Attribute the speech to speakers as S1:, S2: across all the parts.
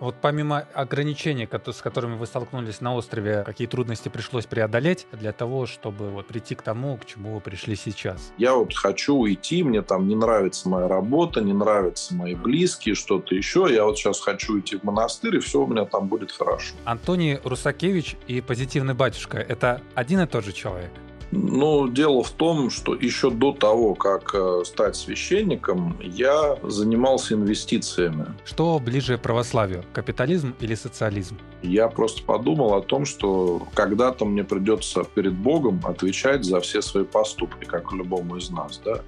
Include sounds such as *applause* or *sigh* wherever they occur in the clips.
S1: Вот помимо ограничений, с которыми вы столкнулись на острове, какие трудности пришлось преодолеть для того, чтобы вот прийти к тому, к чему вы пришли сейчас?
S2: Я вот хочу уйти, мне там не нравится моя работа, не нравятся мои близкие, что-то еще. Я вот сейчас хочу идти в монастырь, и все у меня там будет хорошо.
S1: Антоний Русакевич и позитивный батюшка – это один и тот же человек?
S2: Ну, дело в том, что еще до того, как э, стать священником, я занимался инвестициями.
S1: Что ближе православию, капитализм или социализм?
S2: Я просто подумал о том, что когда-то мне придется перед Богом отвечать за все свои поступки, как любому из нас, да.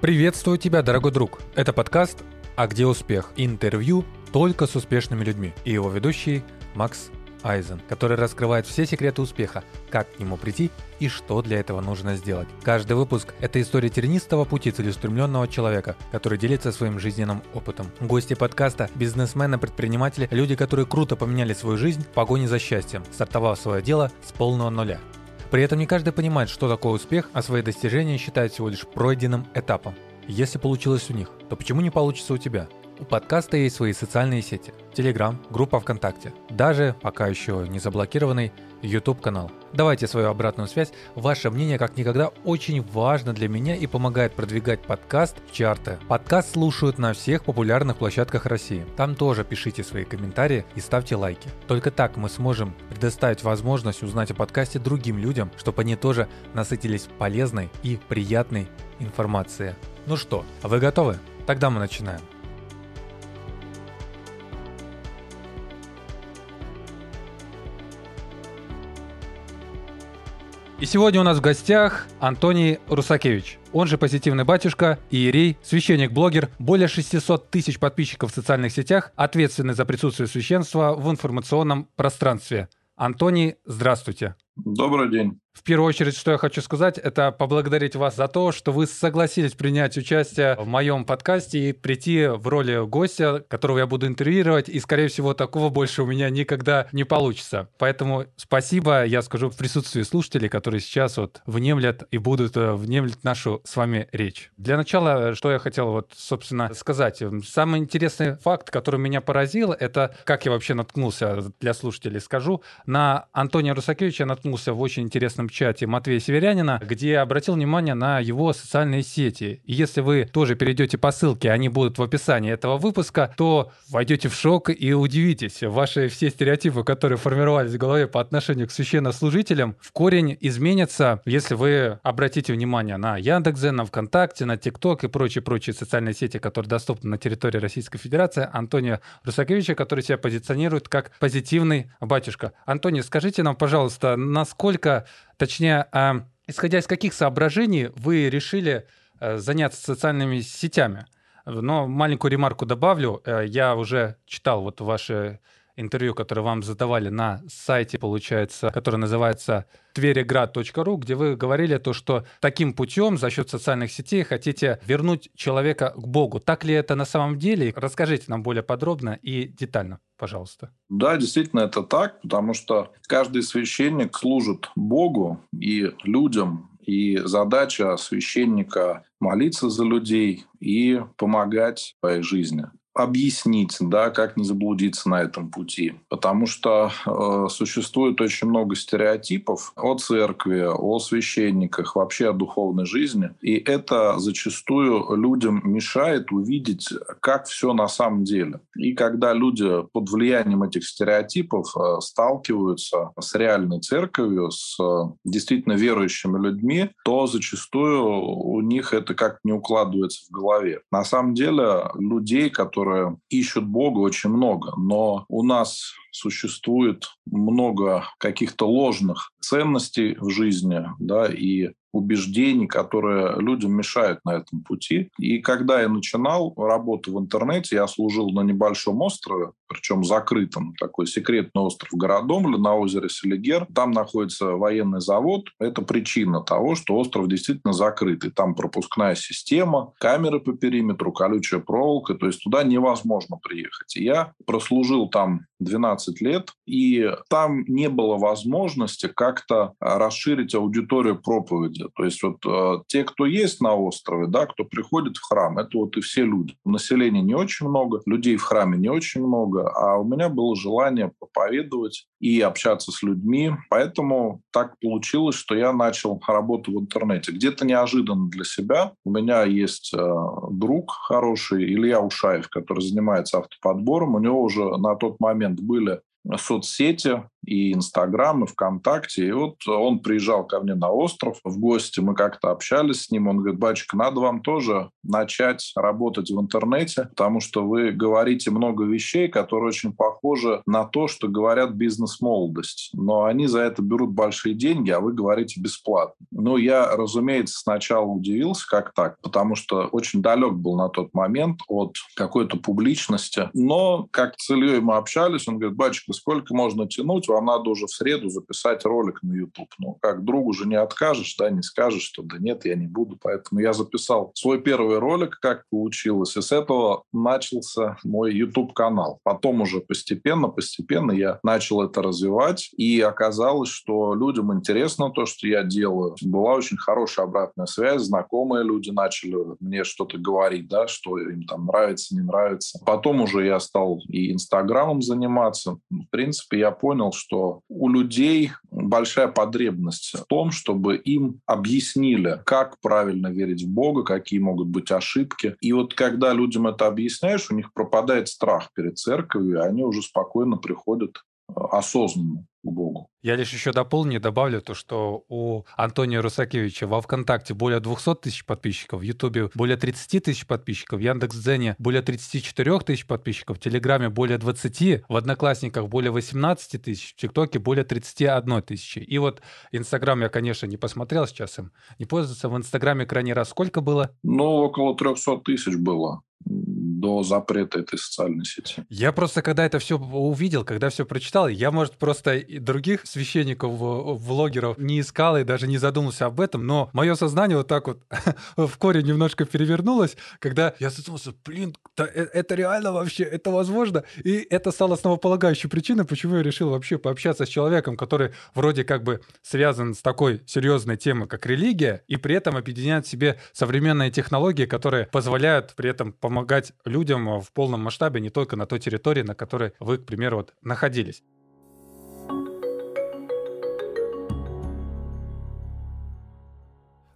S1: Приветствую тебя, дорогой друг. Это подкаст «А где успех?» Интервью только с успешными людьми. И его ведущий Макс Айзен, который раскрывает все секреты успеха, как к нему прийти и что для этого нужно сделать. Каждый выпуск – это история тернистого пути целеустремленного человека, который делится своим жизненным опытом. Гости подкаста – бизнесмены, предприниматели, люди, которые круто поменяли свою жизнь в погоне за счастьем, стартовав свое дело с полного нуля. При этом не каждый понимает, что такое успех, а свои достижения считает всего лишь пройденным этапом. Если получилось у них, то почему не получится у тебя? У подкаста есть свои социальные сети. Телеграм, группа ВКонтакте. Даже, пока еще не заблокированный, YouTube канал. Давайте свою обратную связь. Ваше мнение, как никогда, очень важно для меня и помогает продвигать подкаст в чарты. Подкаст слушают на всех популярных площадках России. Там тоже пишите свои комментарии и ставьте лайки. Только так мы сможем предоставить возможность узнать о подкасте другим людям, чтобы они тоже насытились полезной и приятной информацией. Ну что, вы готовы? Тогда мы начинаем. И сегодня у нас в гостях Антоний Русакевич. Он же позитивный батюшка, иерей, священник-блогер, более 600 тысяч подписчиков в социальных сетях, ответственный за присутствие священства в информационном пространстве. Антоний, здравствуйте.
S2: Добрый день.
S1: В первую очередь, что я хочу сказать, это поблагодарить вас за то, что вы согласились принять участие в моем подкасте и прийти в роли гостя, которого я буду интервьюировать, и, скорее всего, такого больше у меня никогда не получится. Поэтому спасибо, я скажу в присутствии слушателей, которые сейчас вот внемлят и будут э, внемлять нашу с вами речь. Для начала, что я хотел вот, собственно, сказать. Самый интересный факт, который меня поразил, это как я вообще наткнулся, для слушателей скажу, на Антония Русакевича наткнулся в очень интересном личном чате Матвея Северянина, где обратил внимание на его социальные сети. И если вы тоже перейдете по ссылке, они будут в описании этого выпуска, то войдете в шок и удивитесь. Ваши все стереотипы, которые формировались в голове по отношению к священнослужителям, в корень изменятся, если вы обратите внимание на Яндекс.Зен, на ВКонтакте, на ТикТок и прочие-прочие социальные сети, которые доступны на территории Российской Федерации, Антония Русаковича, который себя позиционирует как позитивный батюшка. Антоний, скажите нам, пожалуйста, насколько Точнее, а, исходя из каких соображений вы решили э, заняться социальными сетями? Но маленькую ремарку добавлю. Э, я уже читал вот ваши интервью, которое вам задавали на сайте, получается, который называется твериград.ру, где вы говорили то, что таким путем за счет социальных сетей хотите вернуть человека к Богу. Так ли это на самом деле? Расскажите нам более подробно и детально, пожалуйста.
S2: Да, действительно это так, потому что каждый священник служит Богу и людям, и задача священника молиться за людей и помогать в своей жизни объяснить, да, как не заблудиться на этом пути. Потому что э, существует очень много стереотипов о церкви, о священниках, вообще о духовной жизни. И это зачастую людям мешает увидеть, как все на самом деле. И когда люди под влиянием этих стереотипов э, сталкиваются с реальной церковью, с э, действительно верующими людьми, то зачастую у них это как не укладывается в голове. На самом деле людей, которые которые ищут Бога, очень много. Но у нас существует много каких-то ложных ценностей в жизни, да, и убеждений, которые людям мешают на этом пути. И когда я начинал работу в интернете, я служил на небольшом острове, причем закрытом, такой секретный остров Городомля на озере Селигер. Там находится военный завод. Это причина того, что остров действительно закрытый. Там пропускная система, камеры по периметру, колючая проволока. То есть туда невозможно приехать. Я прослужил там 12 лет, и там не было возможности как-то расширить аудиторию проповеди. То есть вот э, те, кто есть на острове, да, кто приходит в храм, это вот и все люди. Населения не очень много, людей в храме не очень много, а у меня было желание проповедовать и общаться с людьми. Поэтому так получилось, что я начал работу в интернете. Где-то неожиданно для себя. У меня есть э, друг хороший, Илья Ушаев, который занимается автоподбором. У него уже на тот момент были соцсети, и Инстаграм, и ВКонтакте. И вот он приезжал ко мне на остров в гости, мы как-то общались с ним. Он говорит, батюшка, надо вам тоже начать работать в интернете, потому что вы говорите много вещей, которые очень похожи на то, что говорят бизнес-молодость. Но они за это берут большие деньги, а вы говорите бесплатно. Ну, я, разумеется, сначала удивился, как так, потому что очень далек был на тот момент от какой-то публичности. Но как с Ильей мы общались, он говорит, батюшка, сколько можно тянуть? Вам надо уже в среду записать ролик на YouTube. Ну, как другу же не откажешь, да, не скажешь, что да нет, я не буду. Поэтому я записал свой первый ролик, как получилось, и с этого начался мой YouTube-канал. Потом уже постепенно, постепенно я начал это развивать, и оказалось, что людям интересно то, что я делаю. Была очень хорошая обратная связь, знакомые люди начали мне что-то говорить, да, что им там нравится, не нравится. Потом уже я стал и Инстаграмом заниматься. В принципе, я понял, что что у людей большая потребность в том, чтобы им объяснили, как правильно верить в Бога, какие могут быть ошибки. И вот когда людям это объясняешь, у них пропадает страх перед церковью, и они уже спокойно приходят осознанно к Богу.
S1: Я лишь еще дополню, добавлю то, что у Антония Русакевича во ВКонтакте более 200 тысяч подписчиков, в Ютубе более 30 тысяч подписчиков, в Яндекс.Дзене более 34 тысяч подписчиков, в Телеграме более 20, в Одноклассниках более 18 тысяч, в ТикТоке более 31 тысячи. И вот Инстаграм я, конечно, не посмотрел сейчас им, не пользуется. В Инстаграме крайний раз сколько было?
S2: Ну, около 300 тысяч было до запрета этой социальной сети.
S1: Я просто, когда это все увидел, когда все прочитал, я, может, просто других священников, влогеров не искал и даже не задумался об этом, но мое сознание вот так вот *laughs* в корень немножко перевернулось, когда я задумался, блин, э, это реально вообще, это возможно? И это стало основополагающей причиной, почему я решил вообще пообщаться с человеком, который вроде как бы связан с такой серьезной темой, как религия, и при этом объединяет в себе современные технологии, которые позволяют при этом помогать людям в полном масштабе, не только на той территории, на которой вы, к примеру, вот находились.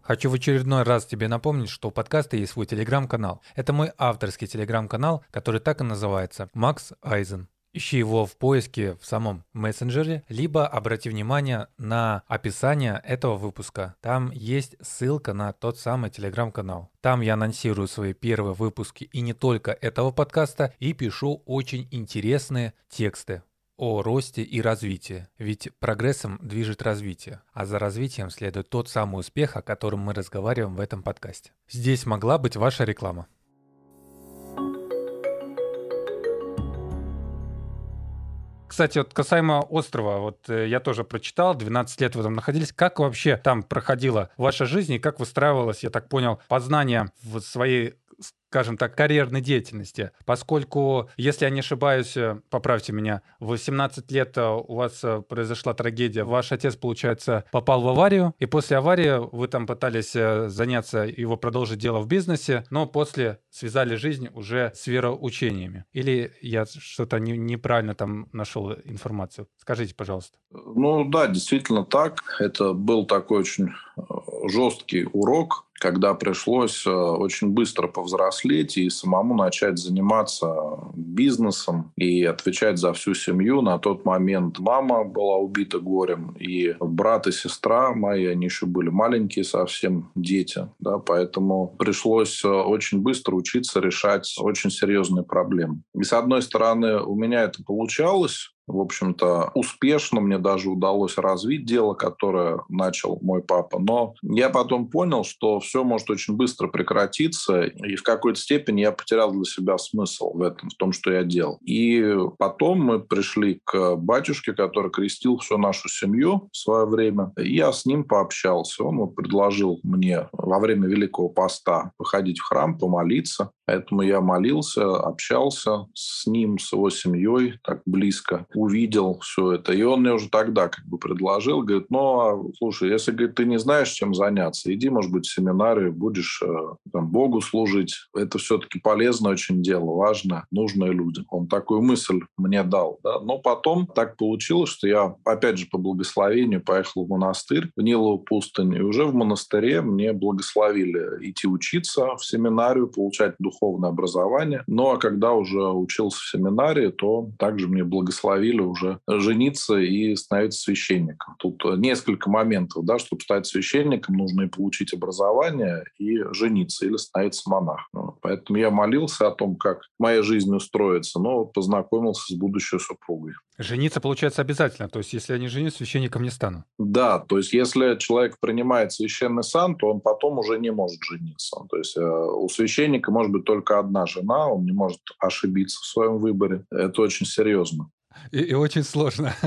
S1: Хочу в очередной раз тебе напомнить, что у подкаста есть свой телеграм-канал. Это мой авторский телеграм-канал, который так и называется «Макс Айзен». Ищи его в поиске в самом мессенджере, либо обрати внимание на описание этого выпуска. Там есть ссылка на тот самый телеграм-канал. Там я анонсирую свои первые выпуски и не только этого подкаста, и пишу очень интересные тексты о росте и развитии. Ведь прогрессом движет развитие, а за развитием следует тот самый успех, о котором мы разговариваем в этом подкасте. Здесь могла быть ваша реклама. Кстати, вот касаемо острова, вот э, я тоже прочитал, 12 лет вы там находились. Как вообще там проходила ваша жизнь и как выстраивалось, я так понял, познание в своей скажем так, карьерной деятельности, поскольку, если я не ошибаюсь, э, поправьте меня, в 18 лет э, у вас э, произошла трагедия, ваш отец, получается, попал в аварию, и после аварии вы там пытались заняться, его продолжить дело в бизнесе, но после связали жизнь уже с вероучениями. Или я что-то не, неправильно там нашел информацию? Скажите, пожалуйста.
S2: Ну да, действительно так. Это был такой очень жесткий урок, когда пришлось э, очень быстро повзрослеть и самому начать заниматься бизнесом и отвечать за всю семью. На тот момент мама была убита горем, и брат и сестра мои, они еще были маленькие совсем дети, да, поэтому пришлось э, очень быстро учиться решать очень серьезные проблемы. И с одной стороны, у меня это получалось, в общем-то, успешно. Мне даже удалось развить дело, которое начал мой папа. Но я потом понял, что все может очень быстро прекратиться, и в какой-то степени я потерял для себя смысл в этом, в том, что я делал. И потом мы пришли к батюшке, который крестил всю нашу семью в свое время. И я с ним пообщался. Он вот предложил мне во время Великого Поста походить в храм, помолиться. Поэтому я молился, общался с ним, с его семьей так близко, увидел все это. И он мне уже тогда как бы предложил, говорит, ну, а, слушай, если говорит, ты не знаешь, чем заняться, иди, может быть, в семинарию, будешь э, там, Богу служить. Это все-таки полезное очень дело, важно, нужное людям. Он такую мысль мне дал. Да? Но потом так получилось, что я, опять же, по благословению поехал в монастырь, в Нилову пустынь, и уже в монастыре мне благословили идти учиться в семинарию, получать дух духовное образование. Ну а когда уже учился в семинарии, то также мне благословили уже жениться и становиться священником. Тут несколько моментов, да, чтобы стать священником, нужно и получить образование, и жениться или становиться монахом. Поэтому я молился о том, как моя жизнь устроится, но познакомился с будущей супругой.
S1: Жениться, получается, обязательно. То есть, если я не женюсь, священником не стану.
S2: Да, то есть, если человек принимает священный сан, то он потом уже не может жениться. То есть, э, у священника может быть только одна жена, он не может ошибиться в своем выборе. Это очень серьезно.
S1: И, и очень сложно. *laughs*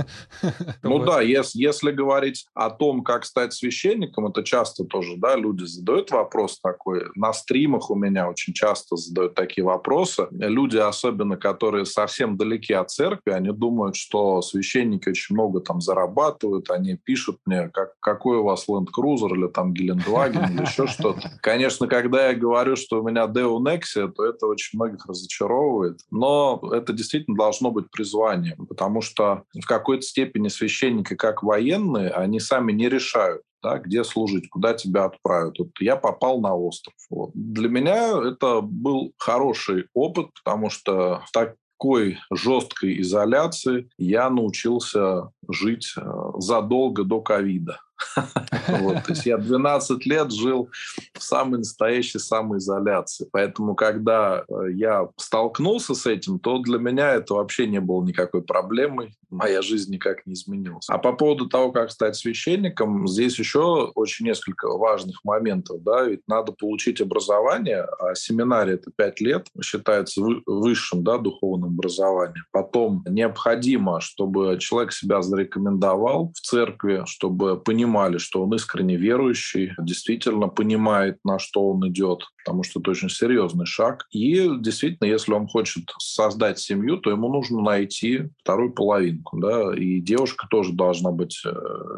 S2: Ну да, если, если говорить о том, как стать священником, это часто тоже, да, люди задают вопрос такой. На стримах у меня очень часто задают такие вопросы. Люди, особенно которые совсем далеки от церкви, они думают, что священники очень много там зарабатывают, они пишут мне, как, какой у вас Land Cruiser или там Гелендваген или еще *laughs* что-то. Конечно, когда я говорю, что у меня Deo Nexia, то это очень многих разочаровывает. Но это действительно должно быть призванием потому что в какой-то степени священники, как военные, они сами не решают, да, где служить, куда тебя отправят. Вот я попал на остров. Вот. Для меня это был хороший опыт, потому что в такой жесткой изоляции я научился жить э, задолго до ковида. *laughs* То есть я 12 лет жил в самой настоящей самоизоляции. Поэтому, когда э, я столкнулся с этим, то для меня это вообще не было никакой проблемой. Моя жизнь никак не изменилась. А по поводу того, как стать священником, здесь еще очень несколько важных моментов. Да? Ведь надо получить образование, а семинария — это 5 лет, считается высшим да, духовным образованием. Потом необходимо, чтобы человек себя зарекомендовал в церкви, чтобы понимал, понимали, что он искренне верующий, действительно понимает, на что он идет, потому что это очень серьезный шаг. И действительно, если он хочет создать семью, то ему нужно найти вторую половинку. Да? И девушка тоже должна быть э,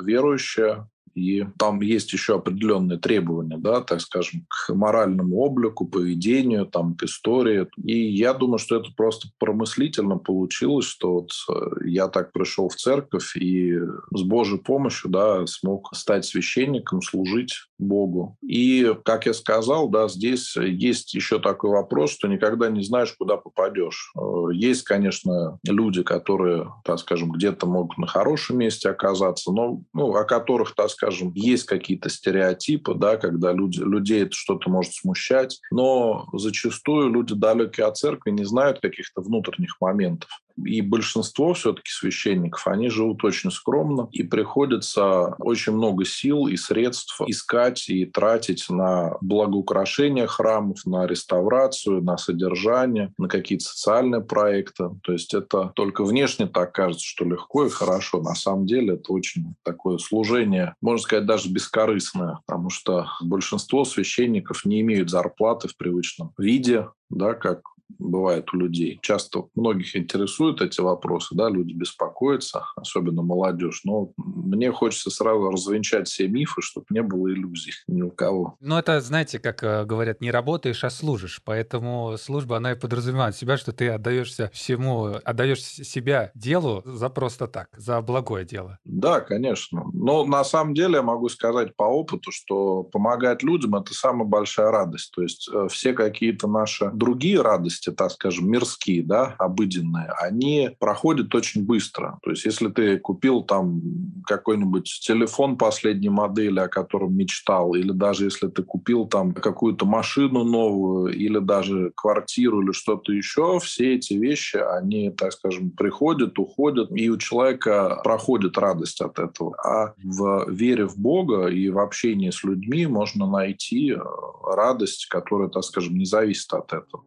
S2: верующая, и там есть еще определенные требования, да, так скажем, к моральному облику, поведению, там, к истории. И я думаю, что это просто промыслительно получилось, что вот э, я так пришел в церковь и с Божьей помощью, да, смог стать священником, служить Богу. И, как я сказал, да, здесь есть еще такой вопрос, что никогда не знаешь, куда попадешь. Э, есть, конечно, люди, которые, так скажем, где-то могут на хорошем месте оказаться, но ну, о которых, так скажем, есть какие-то стереотипы, да, когда люди, людей это что-то может смущать, но зачастую люди далекие от церкви не знают каких-то внутренних моментов. И большинство все-таки священников, они живут очень скромно, и приходится очень много сил и средств искать и тратить на благоукрашение храмов, на реставрацию, на содержание, на какие-то социальные проекты. То есть это только внешне так кажется, что легко и хорошо. На самом деле это очень такое служение, можно сказать, даже бескорыстное, потому что большинство священников не имеют зарплаты в привычном виде, да, как бывает у людей. Часто многих интересуют эти вопросы, да, люди беспокоятся, особенно молодежь. Но мне хочется сразу развенчать все мифы, чтобы не было иллюзий ни у кого.
S1: Ну, это, знаете, как э, говорят, не работаешь, а служишь. Поэтому служба, она и подразумевает себя, что ты отдаешься всему, отдаешь себя делу за просто так, за благое дело.
S2: Да, конечно. Но на самом деле я могу сказать по опыту, что помогать людям – это самая большая радость. То есть э, все какие-то наши другие радости, радости, так скажем, мирские, да, обыденные, они проходят очень быстро. То есть если ты купил там какой-нибудь телефон последней модели, о котором мечтал, или даже если ты купил там какую-то машину новую, или даже квартиру, или что-то еще, все эти вещи, они, так скажем, приходят, уходят, и у человека проходит радость от этого. А в вере в Бога и в общении с людьми можно найти э, радость, которая, так скажем, не зависит от этого.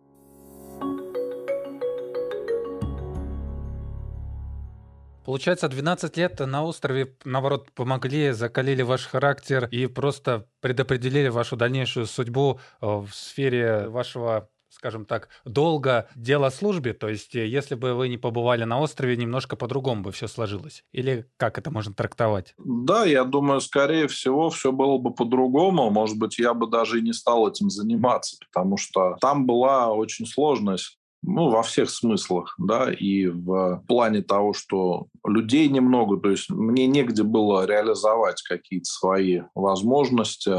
S1: Получается, 12 лет на острове, наоборот, помогли, закалили ваш характер и просто предопределили вашу дальнейшую судьбу э, в сфере вашего скажем так, долго дело службе, то есть э, если бы вы не побывали на острове, немножко по-другому бы все сложилось? Или как это можно трактовать?
S2: Да, я думаю, скорее всего, все было бы по-другому. Может быть, я бы даже и не стал этим заниматься, потому что там была очень сложная ну, во всех смыслах, да, и в плане того, что людей немного, то есть мне негде было реализовать какие-то свои возможности,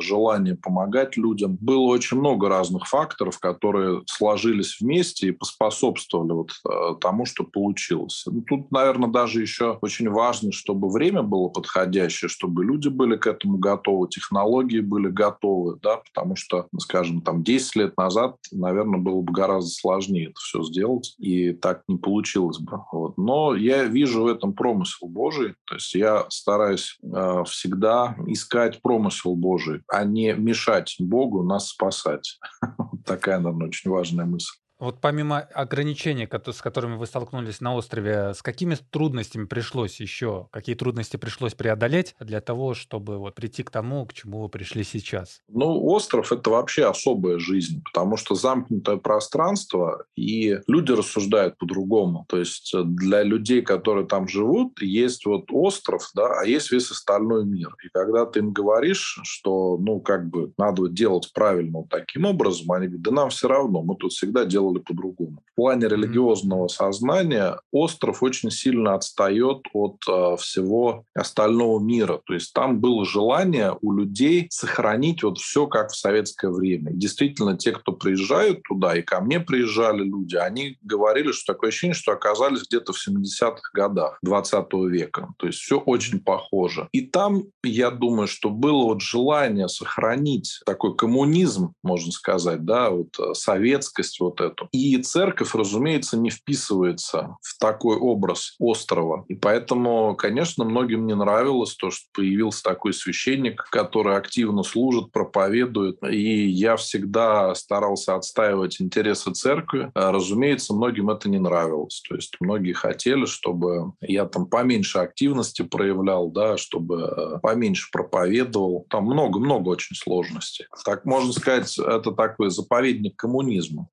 S2: желание помогать людям. Было очень много разных факторов, которые сложились вместе и поспособствовали вот э, тому, что получилось. Ну, тут, наверное, даже еще очень важно, чтобы время было подходящее, чтобы люди были к этому готовы, технологии были готовы, да, потому что, скажем, там 10 лет назад, наверное, было бы гораздо сложнее сложнее это все сделать, и так не получилось бы. Вот. Но я вижу в этом промысел Божий, то есть я стараюсь э, всегда искать промысел Божий, а не мешать Богу нас спасать. *laughs* Такая, наверное, очень важная мысль.
S1: Вот помимо ограничений, с которыми вы столкнулись на острове, с какими трудностями пришлось еще, какие трудности пришлось преодолеть для того, чтобы вот прийти к тому, к чему вы пришли сейчас?
S2: Ну, остров — это вообще особая жизнь, потому что замкнутое пространство, и люди рассуждают по-другому. То есть для людей, которые там живут, есть вот остров, да, а есть весь остальной мир. И когда ты им говоришь, что, ну, как бы надо делать правильно вот таким образом, они говорят, да нам все равно, мы тут всегда делаем делали по-другому. В плане религиозного сознания остров очень сильно отстает от э, всего остального мира. То есть там было желание у людей сохранить вот все как в советское время. действительно, те, кто приезжают туда, и ко мне приезжали люди, они говорили, что такое ощущение, что оказались где-то в 70-х годах 20 века. То есть все очень похоже. И там, я думаю, что было вот желание сохранить такой коммунизм, можно сказать, да, вот э, советскость вот эту, эту. И церковь, разумеется, не вписывается в такой образ острова. И поэтому, конечно, многим не нравилось то, что появился такой священник, который активно служит, проповедует. И я всегда старался отстаивать интересы церкви. А, разумеется, многим это не нравилось. То есть многие хотели, чтобы я там поменьше активности проявлял, да, чтобы э, поменьше проповедовал. Там много-много очень сложностей. Так можно сказать, это такой заповедник коммунизма.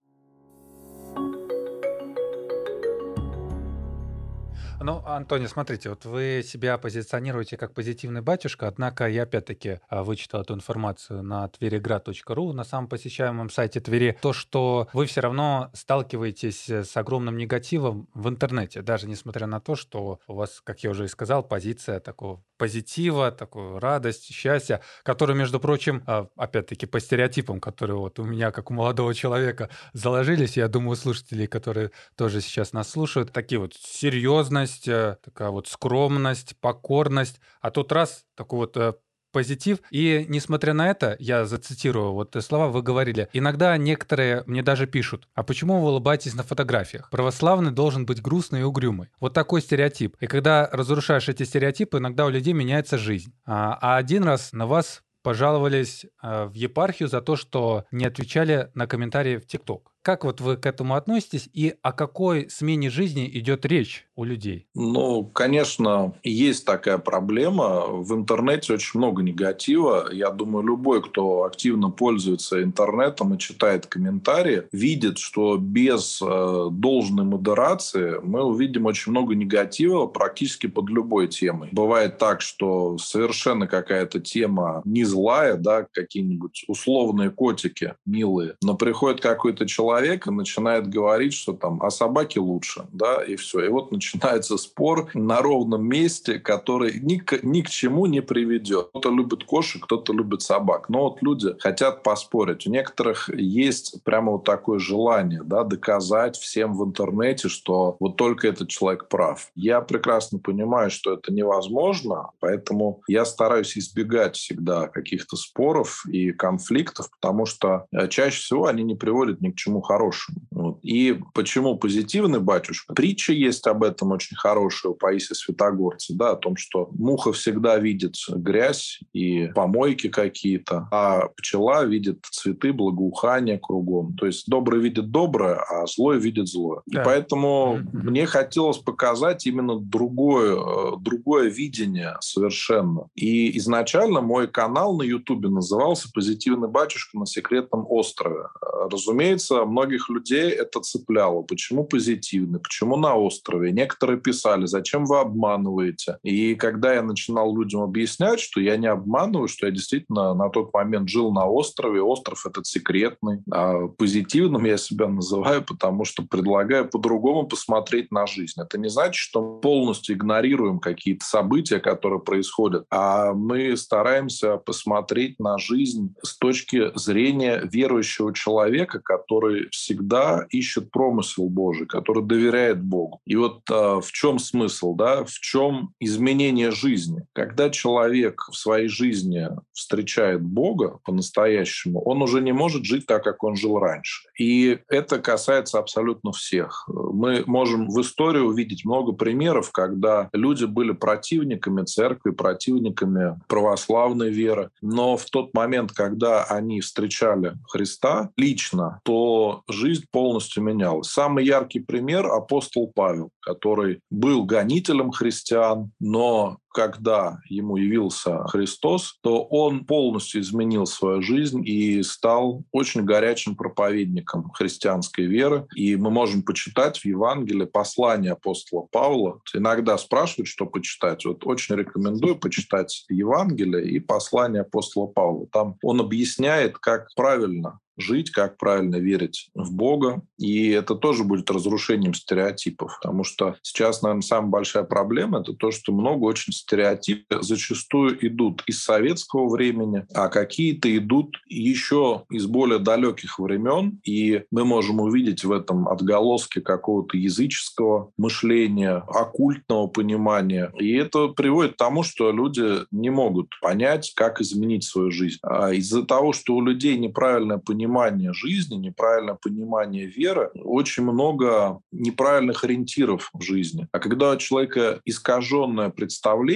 S1: Ну, Антоний, смотрите, вот вы себя позиционируете как позитивный батюшка, однако я опять-таки а, вычитал эту информацию на tverigрад.ру, на самом посещаемом сайте Твери, то, что вы все равно сталкиваетесь с огромным негативом в интернете, даже несмотря на то, что у вас, как я уже и сказал, позиция такого позитива, такую радость, счастье, которую, между прочим, а, опять-таки по стереотипам, которые вот у меня, как у молодого человека, заложились, я думаю, слушателей, которые тоже сейчас нас слушают, такие вот серьезность, э, такая вот скромность, покорность, а тут раз такой вот э, позитив. И несмотря на это, я зацитирую вот слова, вы говорили, иногда некоторые мне даже пишут, а почему вы улыбаетесь на фотографиях? Православный должен быть грустный и угрюмый. Вот такой стереотип. И когда разрушаешь эти стереотипы, иногда у людей меняется жизнь. А, а один раз на вас пожаловались э, в епархию за то, что не отвечали на комментарии в ТикТок. Как вот вы к этому относитесь и о какой смене жизни идет речь у людей?
S2: Ну, конечно, есть такая проблема. В интернете очень много негатива. Я думаю, любой, кто активно пользуется интернетом и читает комментарии, видит, что без э, должной модерации мы увидим очень много негатива практически под любой темой. Бывает так, что совершенно какая-то тема не злая, да, какие-нибудь условные котики милые, но приходит какой-то человек человек начинает говорить, что там, а собаки лучше, да, и все. И вот начинается спор на ровном месте, который ни к, ни к чему не приведет. Кто-то любит кошек, кто-то любит собак. Но вот люди хотят поспорить. У некоторых есть прямо вот такое желание, да, доказать всем в интернете, что вот только этот человек прав. Я прекрасно понимаю, что это невозможно, поэтому я стараюсь избегать всегда каких-то споров и конфликтов, потому что э, чаще всего они не приводят ни к чему хорошему. Вот. И почему позитивный батюшка? Притча есть об этом очень хорошая у Паисия Святогорца, да, о том, что муха всегда видит грязь и помойки какие-то, а пчела видит цветы, благоухание кругом. То есть добрый видит доброе, а злой видит злое. Да. И поэтому mm-hmm. мне хотелось показать именно другое, э, другое видение совершенно. И изначально мой канал на Ютубе назывался «Позитивный батюшка на секретном острове». Разумеется, многих людей это цепляло. Почему позитивный? Почему на острове? Некоторые писали, зачем вы обманываете? И когда я начинал людям объяснять, что я не обманываю, что я действительно на тот момент жил на острове, остров этот секретный, а позитивным я себя называю, потому что предлагаю по-другому посмотреть на жизнь. Это не значит, что мы полностью игнорируем какие-то события, которые происходят, а мы стараемся посмотреть на жизнь с точки зрения верующего человека, который всегда ищет промысел Божий, который доверяет Богу. И вот а, в чем смысл, да, в чем изменение жизни? Когда человек в своей жизни встречает Бога по-настоящему, он уже не может жить так, как он жил раньше. И это касается абсолютно всех. Мы можем в истории увидеть много примеров, когда люди были противниками церкви, противниками православной веры, но в тот момент, когда они встречали Христа лично, то жизнь полностью менялась. Самый яркий пример — апостол Павел, который был гонителем христиан, но когда ему явился Христос, то он полностью изменил свою жизнь и стал очень горячим проповедником христианской веры. И мы можем почитать в Евангелии послание апостола Павла. Иногда спрашивают, что почитать. Вот очень рекомендую почитать Евангелие и послание апостола Павла. Там он объясняет, как правильно жить, как правильно верить в Бога. И это тоже будет разрушением стереотипов. Потому что сейчас, наверное, самая большая проблема — это то, что много очень стереотипов зачастую идут из советского времени, а какие-то идут еще из более далеких времен. И мы можем увидеть в этом отголоски какого-то языческого мышления, оккультного понимания. И это приводит к тому, что люди не могут понять, как изменить свою жизнь. А из-за того, что у людей неправильное понимание жизни, неправильное понимание веры, очень много неправильных ориентиров в жизни. А когда у человека искаженное представление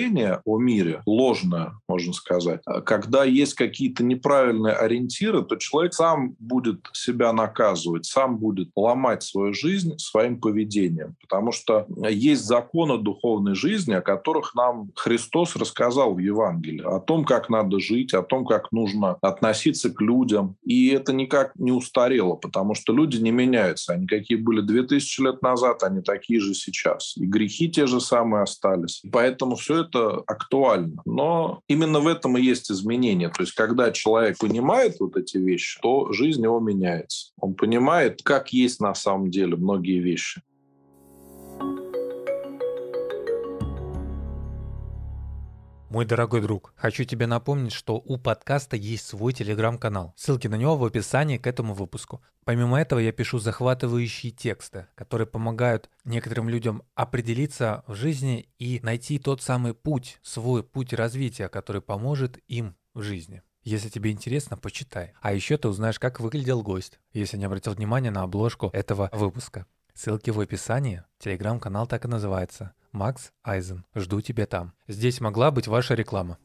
S2: о мире, ложное, можно сказать, а когда есть какие-то неправильные ориентиры, то человек сам будет себя наказывать, сам будет ломать свою жизнь своим поведением. Потому что есть законы духовной жизни, о которых нам Христос рассказал в Евангелии, о том, как надо жить, о том, как нужно относиться к людям. И это никак не устарело, потому что люди не меняются. Они какие были 2000 лет назад, они такие же сейчас. И грехи те же самые остались. Поэтому все это актуально. Но именно в этом и есть изменение. То есть когда человек понимает вот эти вещи, то жизнь его меняется. Он понимает, как есть на самом деле многие вещи.
S1: Мой дорогой друг, хочу тебе напомнить, что у подкаста есть свой телеграм-канал. Ссылки на него в описании к этому выпуску. Помимо этого я пишу захватывающие тексты, которые помогают некоторым людям определиться в жизни и найти тот самый путь, свой путь развития, который поможет им в жизни. Если тебе интересно, почитай. А еще ты узнаешь, как выглядел гость, если не обратил внимания на обложку этого выпуска. Ссылки в описании. Телеграм-канал так и называется. Макс Айзен. Жду тебя там. Здесь могла быть ваша реклама.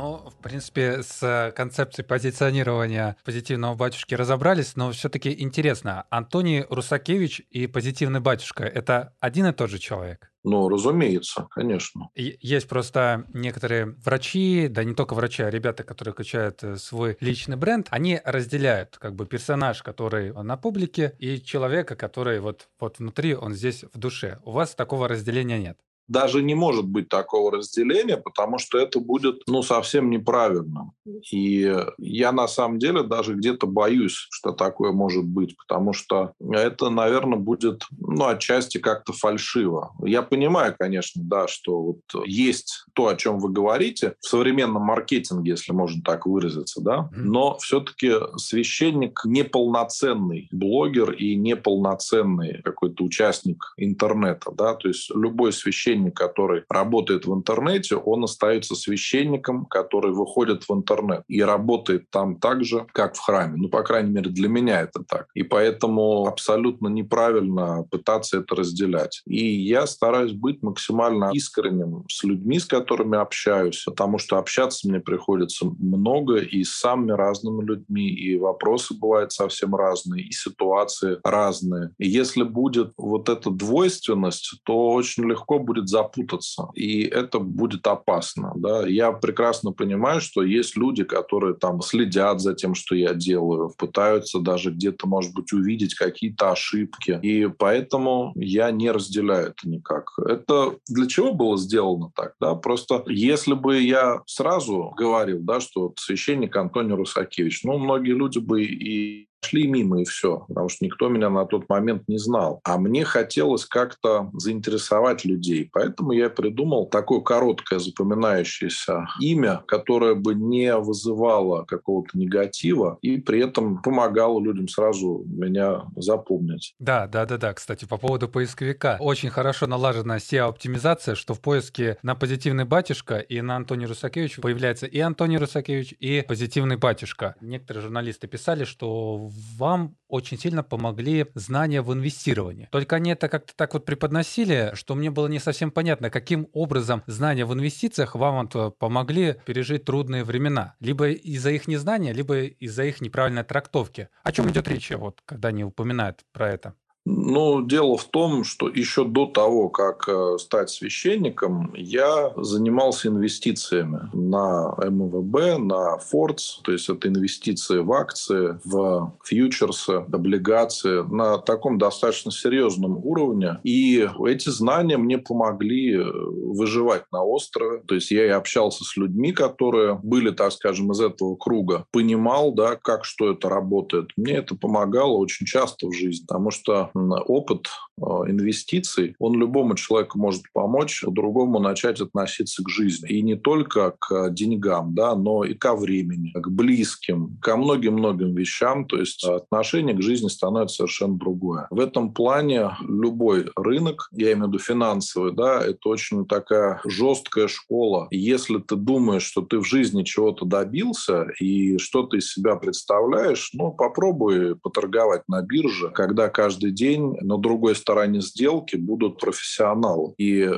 S1: Ну, в принципе, с концепцией позиционирования позитивного батюшки разобрались, но все-таки интересно, Антоний Русакевич и позитивный батюшка — это один и тот же человек?
S2: Ну, разумеется, конечно.
S1: Есть просто некоторые врачи, да не только врачи, а ребята, которые качают э, свой личный бренд, они разделяют как бы персонаж, который на публике, и человека, который вот, вот внутри, он здесь в душе. У вас такого разделения нет.
S2: Даже не может быть такого разделения, потому что это будет ну, совсем неправильно. И я на самом деле даже где-то боюсь, что такое может быть, потому что это, наверное, будет ну, отчасти как-то фальшиво. Я понимаю, конечно, да, что вот есть то, о чем вы говорите в современном маркетинге, если можно так выразиться, да, но все-таки священник неполноценный блогер и неполноценный какой-то участник интернета, да, то есть любой священник, который работает в интернете, он остается священником, который выходит в интернет и работает там так же, как в храме. Ну, по крайней мере, для меня это так. И поэтому абсолютно неправильно пытаться это разделять. И я стараюсь быть максимально искренним с людьми, с которыми общаюсь, потому что общаться мне приходится много и с самыми разными людьми, и вопросы бывают совсем разные, и ситуации разные. И если будет вот эта двойственность, то очень легко будет запутаться, и это будет опасно. Да? Я прекрасно понимаю, что есть люди, которые там следят за тем, что я делаю, пытаются даже где-то, может быть, увидеть какие-то ошибки. И поэтому я не разделяю это никак. Это для чего было сделано так? Да? Просто если бы я сразу говорил, да, что священник Антоний Русакевич, ну, многие люди бы и шли мимо и все, потому что никто меня на тот момент не знал. А мне хотелось как-то заинтересовать людей. Поэтому я придумал такое короткое запоминающееся имя, которое бы не вызывало какого-то негатива и при этом помогало людям сразу меня запомнить.
S1: Да, да, да, да. Кстати, по поводу поисковика. Очень хорошо налажена SEO-оптимизация, что в поиске на позитивный батюшка и на Антоний Русакевич появляется и Антоний Русакевич, и позитивный батюшка. Некоторые журналисты писали, что вам очень сильно помогли знания в инвестировании. Только они это как-то так вот преподносили, что мне было не совсем понятно, каким образом знания в инвестициях вам э, помогли пережить трудные времена. Либо из-за их незнания, либо из-за их неправильной трактовки. О чем идет речь, вот, когда они упоминают про это?
S2: Ну, дело в том, что еще до того, как э, стать священником, я занимался инвестициями на МВБ, на Фордс, то есть это инвестиции в акции, в фьючерсы, облигации на таком достаточно серьезном уровне. И эти знания мне помогли э, выживать на острове. То есть я и общался с людьми, которые были, так скажем, из этого круга, понимал, да, как что это работает. Мне это помогало очень часто в жизни, потому что опыт э, инвестиций, он любому человеку может помочь по-другому начать относиться к жизни. И не только к деньгам, да, но и ко времени, к близким, ко многим-многим вещам. То есть отношение к жизни становится совершенно другое. В этом плане любой рынок, я имею в виду финансовый, да, это очень такая жесткая школа. Если ты думаешь, что ты в жизни чего-то добился и что ты из себя представляешь, ну, попробуй поторговать на бирже, когда каждый день на другой стороне сделки будут профессионалы. И,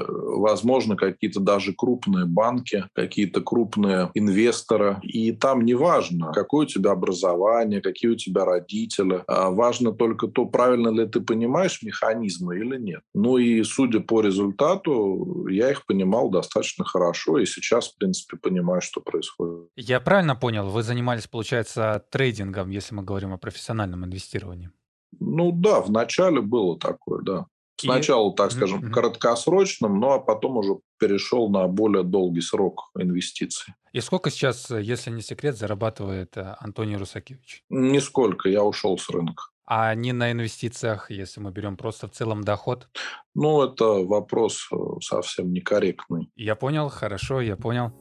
S2: возможно, какие-то даже крупные банки, какие-то крупные инвесторы. И там не важно, какое у тебя образование, какие у тебя родители. А важно только то, правильно ли ты понимаешь механизмы или нет. Ну и судя по результату, я их понимал достаточно хорошо. И сейчас, в принципе, понимаю, что происходит.
S1: Я правильно понял? Вы занимались, получается, трейдингом, если мы говорим о профессиональном инвестировании?
S2: Ну да, в начале было такое, да. Сначала, и... так скажем, mm-hmm. краткосрочным, ну а потом уже перешел на более долгий срок инвестиций.
S1: И сколько сейчас, если не секрет, зарабатывает э, Антоний Русакевич?
S2: Нисколько, я ушел с рынка.
S1: А не на инвестициях, если мы берем просто в целом доход?
S2: Ну, это вопрос э, совсем некорректный.
S1: Я понял, хорошо, я понял.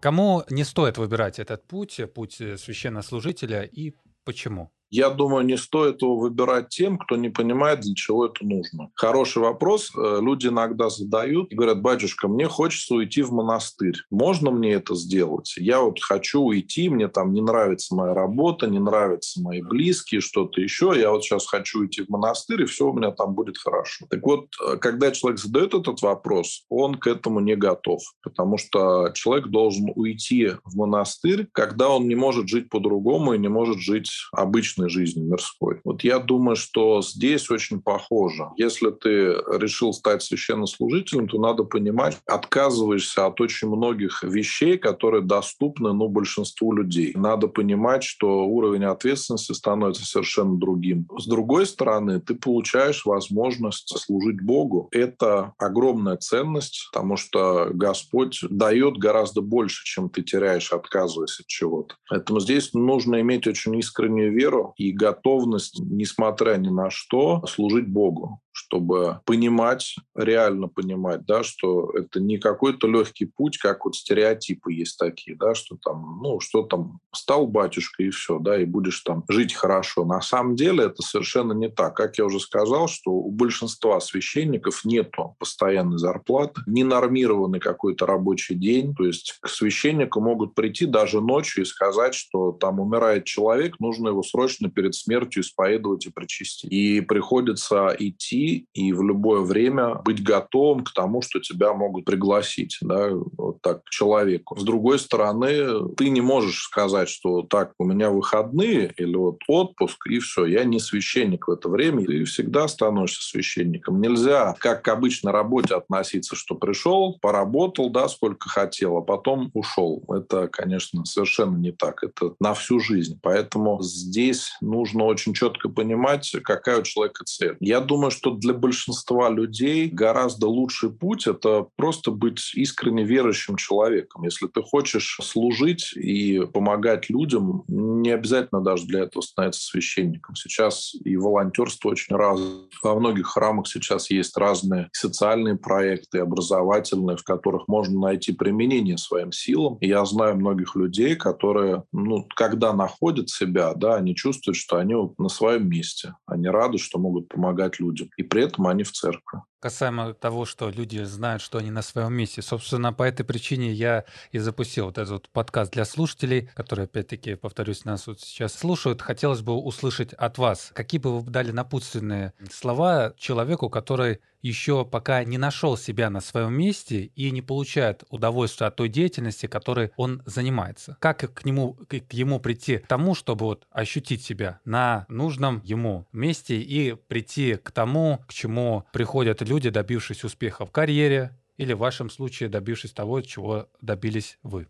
S1: Кому не стоит выбирать этот путь, путь э, священнослужителя и почему?
S2: Я думаю, не стоит его выбирать тем, кто не понимает, для чего это нужно. Хороший вопрос. Э, люди иногда задают и говорят, батюшка, мне хочется уйти в монастырь. Можно мне это сделать? Я вот хочу уйти, мне там не нравится моя работа, не нравятся мои близкие, что-то еще. Я вот сейчас хочу уйти в монастырь, и все у меня там будет хорошо. Так вот, э, когда человек задает этот вопрос, он к этому не готов, потому что человек должен уйти в монастырь, когда он не может жить по-другому и не может жить обычно обычной жизни мирской. Вот я думаю, что здесь очень похоже. Если ты решил стать священнослужителем, то надо понимать, отказываешься от очень многих вещей, которые доступны ну, большинству людей. Надо понимать, что уровень ответственности становится совершенно другим. С другой стороны, ты получаешь возможность служить Богу. Это огромная ценность, потому что Господь дает гораздо больше, чем ты теряешь, отказываясь от чего-то. Поэтому здесь нужно иметь очень искреннюю веру и готовность, несмотря ни на что, служить Богу чтобы понимать, реально понимать, да, что это не какой-то легкий путь, как вот стереотипы есть такие, да, что там, ну, что там, стал батюшкой и все, да, и будешь там жить хорошо. На самом деле это совершенно не так. Как я уже сказал, что у большинства священников нет постоянной зарплаты, не нормированный какой-то рабочий день, то есть к священнику могут прийти даже ночью и сказать, что там умирает человек, нужно его срочно перед смертью исповедовать и причастить. И приходится идти и в любое время быть готовым к тому, что тебя могут пригласить, да, вот так, к человеку. С другой стороны, ты не можешь сказать, что так, у меня выходные или вот отпуск, и все, я не священник в это время. Ты всегда становишься священником. Нельзя, как к обычной работе, относиться, что пришел, поработал, да, сколько хотел, а потом ушел. Это, конечно, совершенно не так. Это на всю жизнь. Поэтому здесь нужно очень четко понимать, какая у человека цель. Я думаю, что для большинства людей гораздо лучший путь – это просто быть искренне верующим человеком. Если ты хочешь служить и помогать людям, не обязательно даже для этого становиться священником. Сейчас и волонтерство очень разное. Во многих храмах сейчас есть разные социальные проекты, образовательные, в которых можно найти применение своим силам. Я знаю многих людей, которые, ну, когда находят себя, да, они чувствуют, что они на своем месте. Они рады, что могут помогать людям. И при этом они в церкви.
S1: Касаемо того, что люди знают, что они на своем месте. Собственно, по этой причине я и запустил вот этот вот подкаст для слушателей, которые, опять-таки, повторюсь, нас вот сейчас слушают. Хотелось бы услышать от вас, какие бы вы дали напутственные слова человеку, который еще пока не нашел себя на своем месте и не получает удовольствия от той деятельности, которой он занимается. Как к нему, к ему прийти к тому, чтобы вот ощутить себя на нужном ему месте и прийти к тому, к чему приходят люди, добившись успеха в карьере или в вашем случае добившись того, чего добились вы?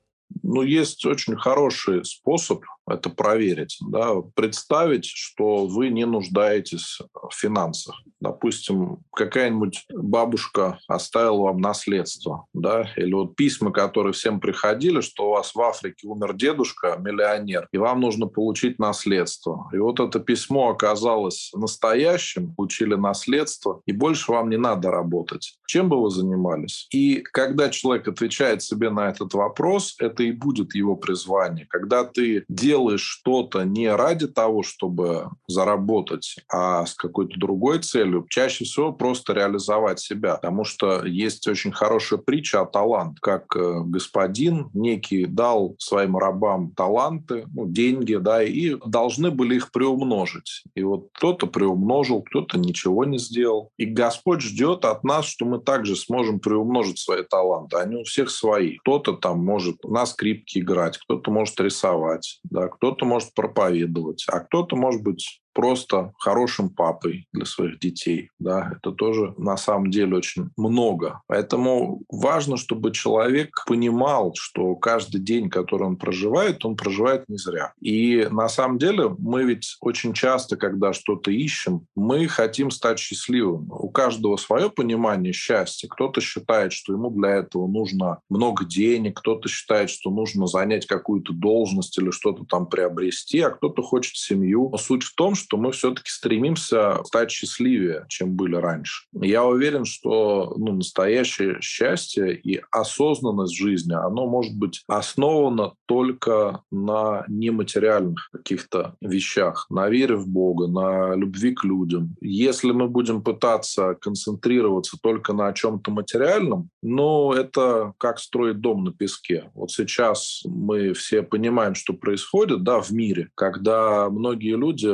S2: Ну, есть очень хороший способ это проверить, да, представить, что вы не нуждаетесь в финансах. Допустим, какая-нибудь бабушка оставила вам наследство, да, или вот письма, которые всем приходили, что у вас в Африке умер дедушка, миллионер, и вам нужно получить наследство. И вот это письмо оказалось настоящим, получили наследство, и больше вам не надо работать. Чем бы вы занимались? И когда человек отвечает себе на этот вопрос, это и будет его призвание. Когда ты делаешь что-то не ради того, чтобы заработать, а с какой-то другой целью, чаще всего просто реализовать себя. Потому что есть очень хорошая притча о талант, как э, господин некий дал своим рабам таланты, ну, деньги, да, и должны были их приумножить. И вот кто-то приумножил, кто-то ничего не сделал. И Господь ждет от нас, что мы также сможем приумножить свои таланты. Они у всех свои. Кто-то там может на скрипке играть, кто-то может рисовать, да, кто-то может проповедовать, а кто-то может быть просто хорошим папой для своих детей. Да, это тоже на самом деле очень много. Поэтому важно, чтобы человек понимал, что каждый день, который он проживает, он проживает не зря. И на самом деле мы ведь очень часто, когда что-то ищем, мы хотим стать счастливым. У каждого свое понимание счастья. Кто-то считает, что ему для этого нужно много денег, кто-то считает, что нужно занять какую-то должность или что-то там приобрести, а кто-то хочет семью. Но суть в том, что что мы все-таки стремимся стать счастливее, чем были раньше. Я уверен, что ну, настоящее счастье и осознанность жизни, оно может быть основано только на нематериальных каких-то вещах, на вере в Бога, на любви к людям. Если мы будем пытаться концентрироваться только на чем-то материальном, ну, это как строить дом на песке. Вот сейчас мы все понимаем, что происходит да, в мире, когда многие люди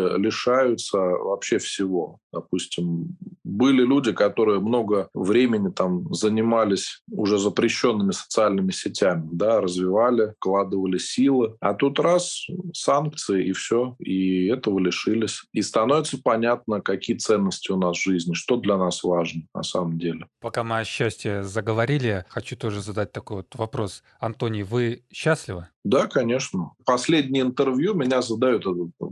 S2: лишаются вообще всего. Допустим, Были люди, которые много времени там занимались уже запрещенными социальными сетями, да, развивали, вкладывали силы. А тут раз санкции и все, и этого лишились. И становится понятно, какие ценности у нас в жизни, что для нас важно на самом деле.
S1: Пока мы о счастье заговорили, хочу тоже задать такой вот вопрос. Антоний, вы счастливы?
S2: Да, конечно. Последнее интервью меня задают,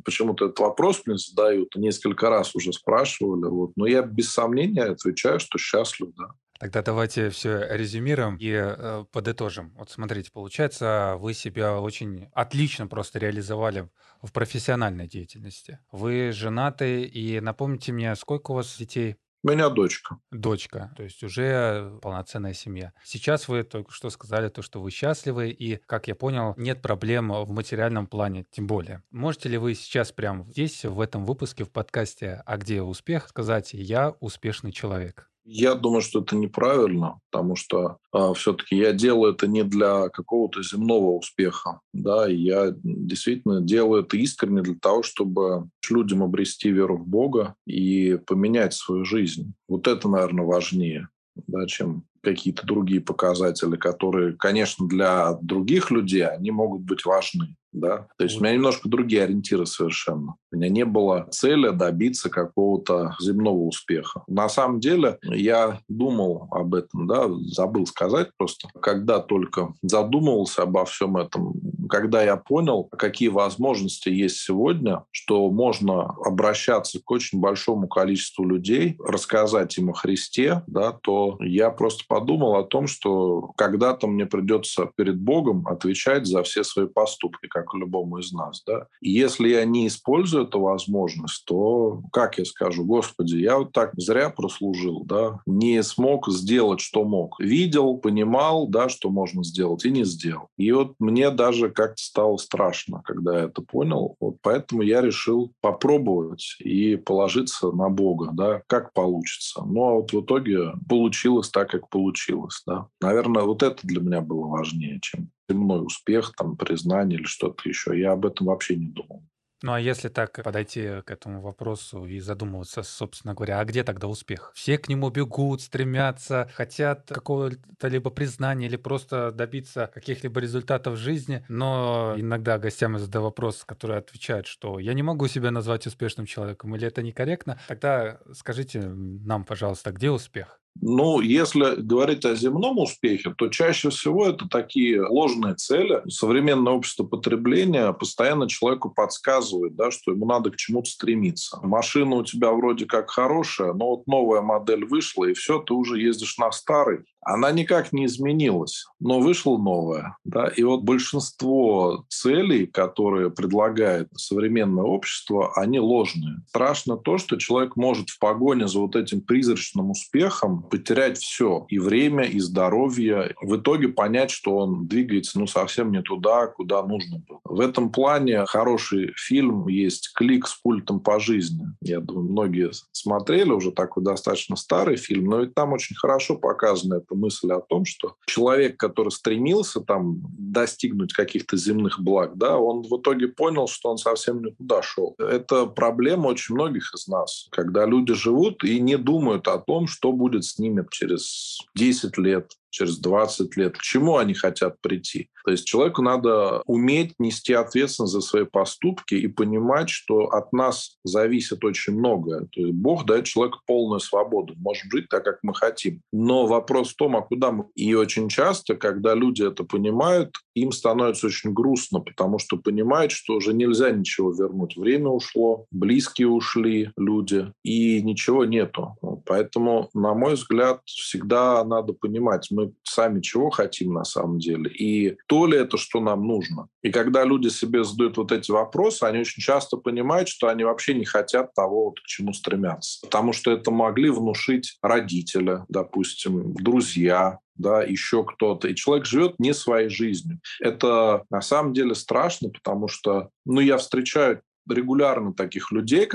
S2: почему-то этот вопрос мне задают, несколько раз уже спрашивали. Вот. Но я без сомнения отвечаю, что счастлив, да.
S1: Тогда давайте все резюмируем и э, подытожим. Вот смотрите, получается, вы себя очень отлично просто реализовали в профессиональной деятельности. Вы женаты, и напомните мне, сколько у вас детей?
S2: У меня дочка.
S1: Дочка, то есть уже полноценная семья. Сейчас вы только что сказали то, что вы счастливы, и, как я понял, нет проблем в материальном плане, тем более. Можете ли вы сейчас прямо здесь, в этом выпуске, в подкасте «А где успех?» сказать «Я успешный человек»?
S2: Я думаю, что это неправильно, потому что э, а, все-таки я делаю это не для какого-то земного успеха, да, я действительно делаю это искренне для того, чтобы людям обрести веру в Бога и поменять свою жизнь. Вот это, наверное, важнее, да, чем какие-то другие показатели, которые, конечно, для других людей они могут быть важны да. То есть у меня немножко другие ориентиры совершенно. У меня не было цели добиться какого-то земного успеха. На самом деле я думал об этом, да, забыл сказать просто, когда только задумывался обо всем этом, когда я понял, какие возможности есть сегодня, что можно обращаться к очень большому количеству людей, рассказать им о Христе, да, то я просто подумал о том, что когда-то мне придется перед Богом отвечать за все свои поступки, как любому из нас. Да? И если я не использую эту возможность, то, как я скажу, Господи, я вот так зря прослужил, да? не смог сделать, что мог. Видел, понимал, да, что можно сделать, и не сделал. И вот мне даже как-то стало страшно, когда я это понял. Вот поэтому я решил попробовать и положиться на Бога, да, как получится. Но вот в итоге получилось так, как получилось. Да. Наверное, вот это для меня было важнее, чем земной успех, там, признание или что-то еще. Я об этом вообще не думал.
S1: Ну а если так подойти к этому вопросу и задумываться, собственно говоря, а где тогда успех? Все к нему бегут, стремятся, хотят какого-то либо признания или просто добиться каких-либо результатов в жизни, но иногда гостям я задаю вопрос, который отвечает, что я не могу себя назвать успешным человеком, или это некорректно, тогда скажите нам, пожалуйста, где успех?
S2: Ну, если говорить о земном успехе, то чаще всего это такие ложные цели. Современное общество потребления постоянно человеку подсказывает, да, что ему надо к чему-то стремиться. Машина у тебя вроде как хорошая, но вот новая модель вышла, и все, ты уже ездишь на старый она никак не изменилась, но вышла новая. Да? И вот большинство целей, которые предлагает современное общество, они ложные. Страшно то, что человек может в погоне за вот этим призрачным успехом потерять все. И время, и здоровье. В итоге понять, что он двигается ну, совсем не туда, куда нужно было. В этом плане хороший фильм есть «Клик с пультом по жизни». Я думаю, многие смотрели уже такой достаточно старый фильм, но ведь там очень хорошо показано это мысль о том, что человек, который стремился там достигнуть каких-то земных благ, да, он в итоге понял, что он совсем не туда шел. Это проблема очень многих из нас, когда люди живут и не думают о том, что будет с ними через 10 лет, через 20 лет, к чему они хотят прийти. То есть человеку надо уметь нести ответственность за свои поступки и понимать, что от нас зависит очень многое. То есть Бог дает человеку полную свободу, может жить так, как мы хотим. Но вопрос в том, а куда мы... И очень часто, когда люди это понимают, им становится очень грустно, потому что понимают, что уже нельзя ничего вернуть. Время ушло, близкие ушли люди, и ничего нету. Поэтому, на мой взгляд, всегда надо понимать, мы сами чего хотим на самом деле, и то ли это, что нам нужно. И когда люди себе задают вот эти вопросы, они очень часто понимают, что они вообще не хотят того, к чему стремятся. Потому что это могли внушить родители, допустим, друзья, да, еще кто-то. И человек живет не своей жизнью. Это на самом деле страшно, потому что, ну, я встречаю регулярно таких людей,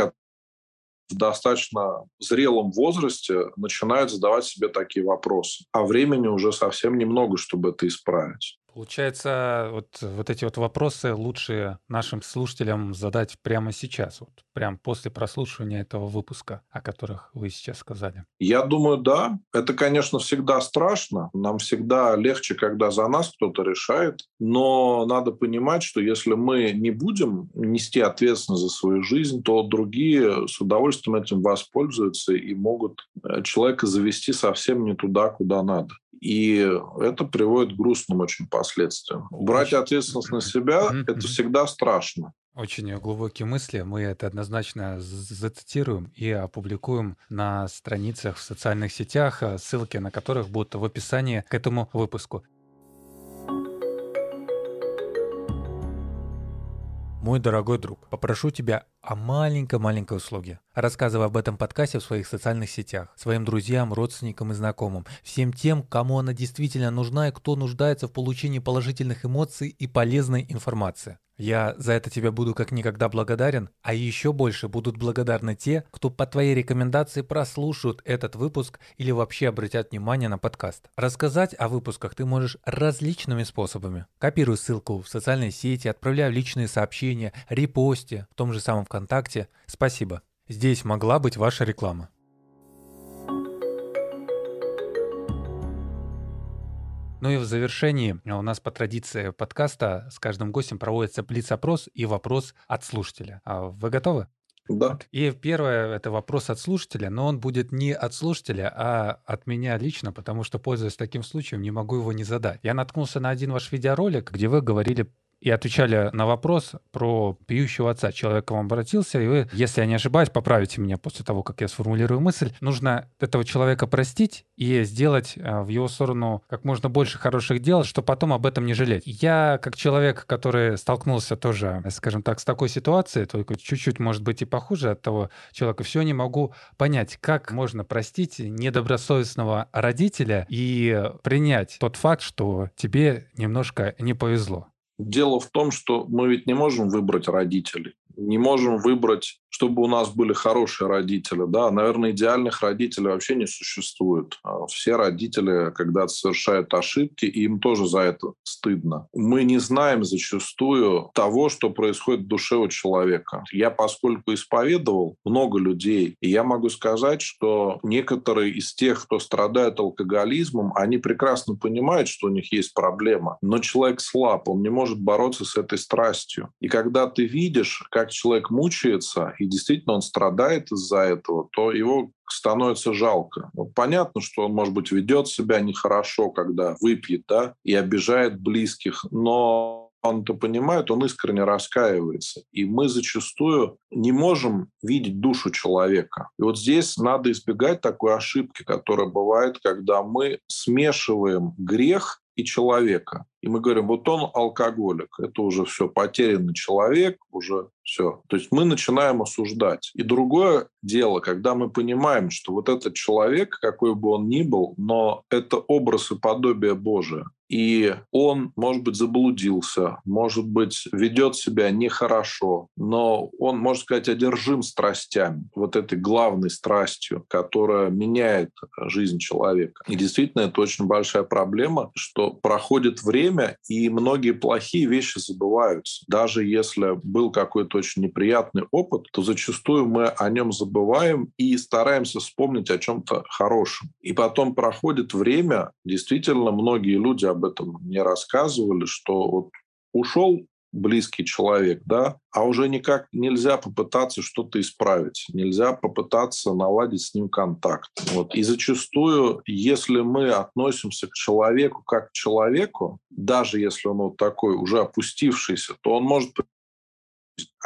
S2: в достаточно зрелом возрасте начинают задавать себе такие вопросы. А времени уже совсем немного, чтобы это исправить.
S1: Получается, вот, вот эти вот вопросы лучше нашим слушателям задать прямо сейчас, вот прям после прослушивания этого выпуска, о которых вы сейчас сказали.
S2: Я думаю, да. Это, конечно, всегда страшно. Нам всегда легче, когда за нас кто-то решает. Но надо понимать, что если мы не будем нести ответственность за свою жизнь, то другие с удовольствием этим воспользуются и могут э, человека завести совсем не туда, куда надо. И это приводит к грустным очень последствиям. Брать ответственность на себя – это всегда страшно.
S1: Очень глубокие мысли. Мы это однозначно зацитируем и опубликуем на страницах в социальных сетях, ссылки на которых будут в описании к этому выпуску. Мой дорогой друг, попрошу тебя о маленькой-маленькой услуге. Рассказывай об этом подкасте в своих социальных сетях, своим друзьям, родственникам и знакомым, всем тем, кому она действительно нужна и кто нуждается в получении положительных эмоций и полезной информации. Я за это тебе буду как никогда благодарен, а еще больше будут благодарны те, кто по твоей рекомендации прослушают этот выпуск или вообще обратят внимание на подкаст. Рассказать о выпусках ты можешь различными способами. Копируй ссылку в социальной сети, отправляй личные сообщения, репосте, в том же самом ВКонтакте. Спасибо. Здесь могла быть ваша реклама. Ну и в завершении у нас по традиции подкаста с каждым гостем проводится блиц-опрос и вопрос от слушателя. А вы готовы?
S2: Да.
S1: И первое это вопрос от слушателя, но он будет не от слушателя, а от меня лично, потому что, пользуясь таким случаем, не могу его не задать. Я наткнулся на один ваш видеоролик, где вы говорили и отвечали на вопрос про пьющего отца. Человек к вам обратился, и вы, если я не ошибаюсь, поправите меня после того, как я сформулирую мысль, нужно этого человека простить и сделать э, в его сторону как можно больше хороших дел, чтобы потом об этом не жалеть. Я, как человек, который столкнулся тоже, скажем так, с такой ситуацией, только чуть-чуть, может быть, и похуже от того человека, все не могу понять, как можно простить недобросовестного родителя и принять тот факт, что тебе немножко не повезло.
S2: Дело в том, что мы ведь не можем выбрать родителей не можем выбрать, чтобы у нас были хорошие родители. Да, наверное, идеальных родителей вообще не существует. А все родители, когда совершают ошибки, им тоже за это стыдно. Мы не знаем зачастую того, что происходит в душе у человека. Я, поскольку исповедовал много людей, я могу сказать, что некоторые из тех, кто страдает алкоголизмом, они прекрасно понимают, что у них есть проблема. Но человек слаб, он не может бороться с этой страстью. И когда ты видишь, как человек мучается, и действительно он страдает из-за этого, то его становится жалко. Вот понятно, что он, может быть, ведет себя нехорошо, когда выпьет, да, и обижает близких, но он это понимает, он искренне раскаивается. И мы зачастую не можем видеть душу человека. И вот здесь надо избегать такой ошибки, которая бывает, когда мы смешиваем грех и человека. И мы говорим, вот он алкоголик, это уже все потерянный человек, уже все. То есть мы начинаем осуждать. И другое дело, когда мы понимаем, что вот этот человек, какой бы он ни был, но это образ и подобие Божие. И он, может быть, заблудился, может быть, ведет себя нехорошо, но он, можно сказать, одержим страстями, вот этой главной страстью, которая меняет жизнь человека. И действительно, это очень большая проблема, что проходит время, и многие плохие вещи забываются. Даже если был какой-то очень неприятный опыт, то зачастую мы о нем забываем и стараемся вспомнить о чем-то хорошем. И потом проходит время, действительно, многие люди об этом не рассказывали, что вот ушел близкий человек, да, а уже никак нельзя попытаться что-то исправить, нельзя попытаться наладить с ним контакт. Вот. И зачастую, если мы относимся к человеку как к человеку, даже если он вот такой уже опустившийся, то он может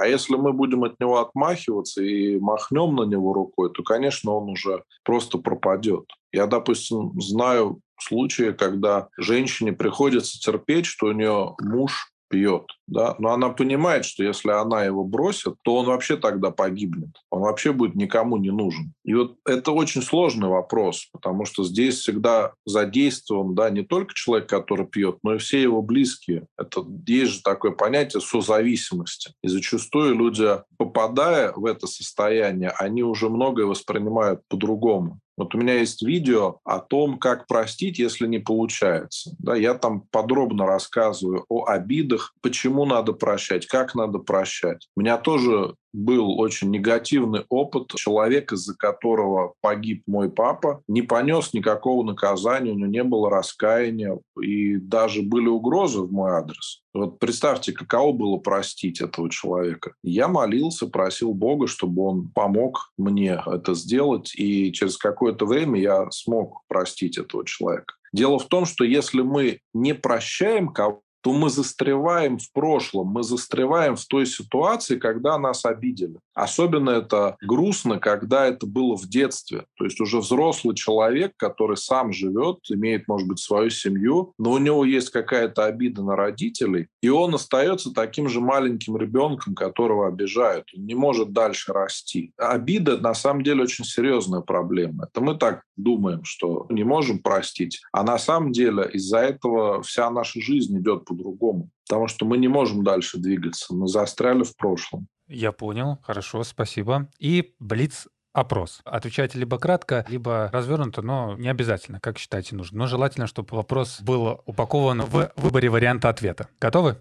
S2: а если мы будем от него отмахиваться и махнем на него рукой, то, конечно, он уже просто пропадет. Я, допустим, знаю случаи, когда женщине приходится терпеть, что у нее муж пьет, да, но она понимает, что если она его бросит, то он вообще тогда погибнет, он вообще будет никому не нужен. И вот это очень сложный вопрос, потому что здесь всегда задействован, да, не только человек, который пьет, но и все его близкие. Это есть же такое понятие созависимости. И зачастую люди, попадая в это состояние, они уже многое воспринимают по-другому. Вот у меня есть видео о том, как простить, если не получается. Да, я там подробно рассказываю о обидах, почему надо прощать, как надо прощать. У меня тоже был очень негативный опыт. Человек, из-за которого погиб мой папа, не понес никакого наказания, у него не было раскаяния, и даже были угрозы в мой адрес. Вот представьте, каково было простить этого человека. Я молился, просил Бога, чтобы он помог мне это сделать, и через какое-то время я смог простить этого человека. Дело в том, что если мы не прощаем кого то мы застреваем в прошлом, мы застреваем в той ситуации, когда нас обидели. Особенно это грустно, когда это было в детстве. То есть уже взрослый человек, который сам живет, имеет, может быть, свою семью, но у него есть какая-то обида на родителей, и он остается таким же маленьким ребенком, которого обижают. Он не может дальше расти. Обида, на самом деле, очень серьезная проблема. Это мы так думаем, что не можем простить. А на самом деле из-за этого вся наша жизнь идет по-другому. Потому что мы не можем дальше двигаться. Мы застряли в прошлом.
S1: Я понял. Хорошо, спасибо. И Блиц опрос. Отвечайте либо кратко, либо развернуто, но не обязательно, как считаете нужно. Но желательно, чтобы вопрос был упакован в выборе варианта ответа. Готовы?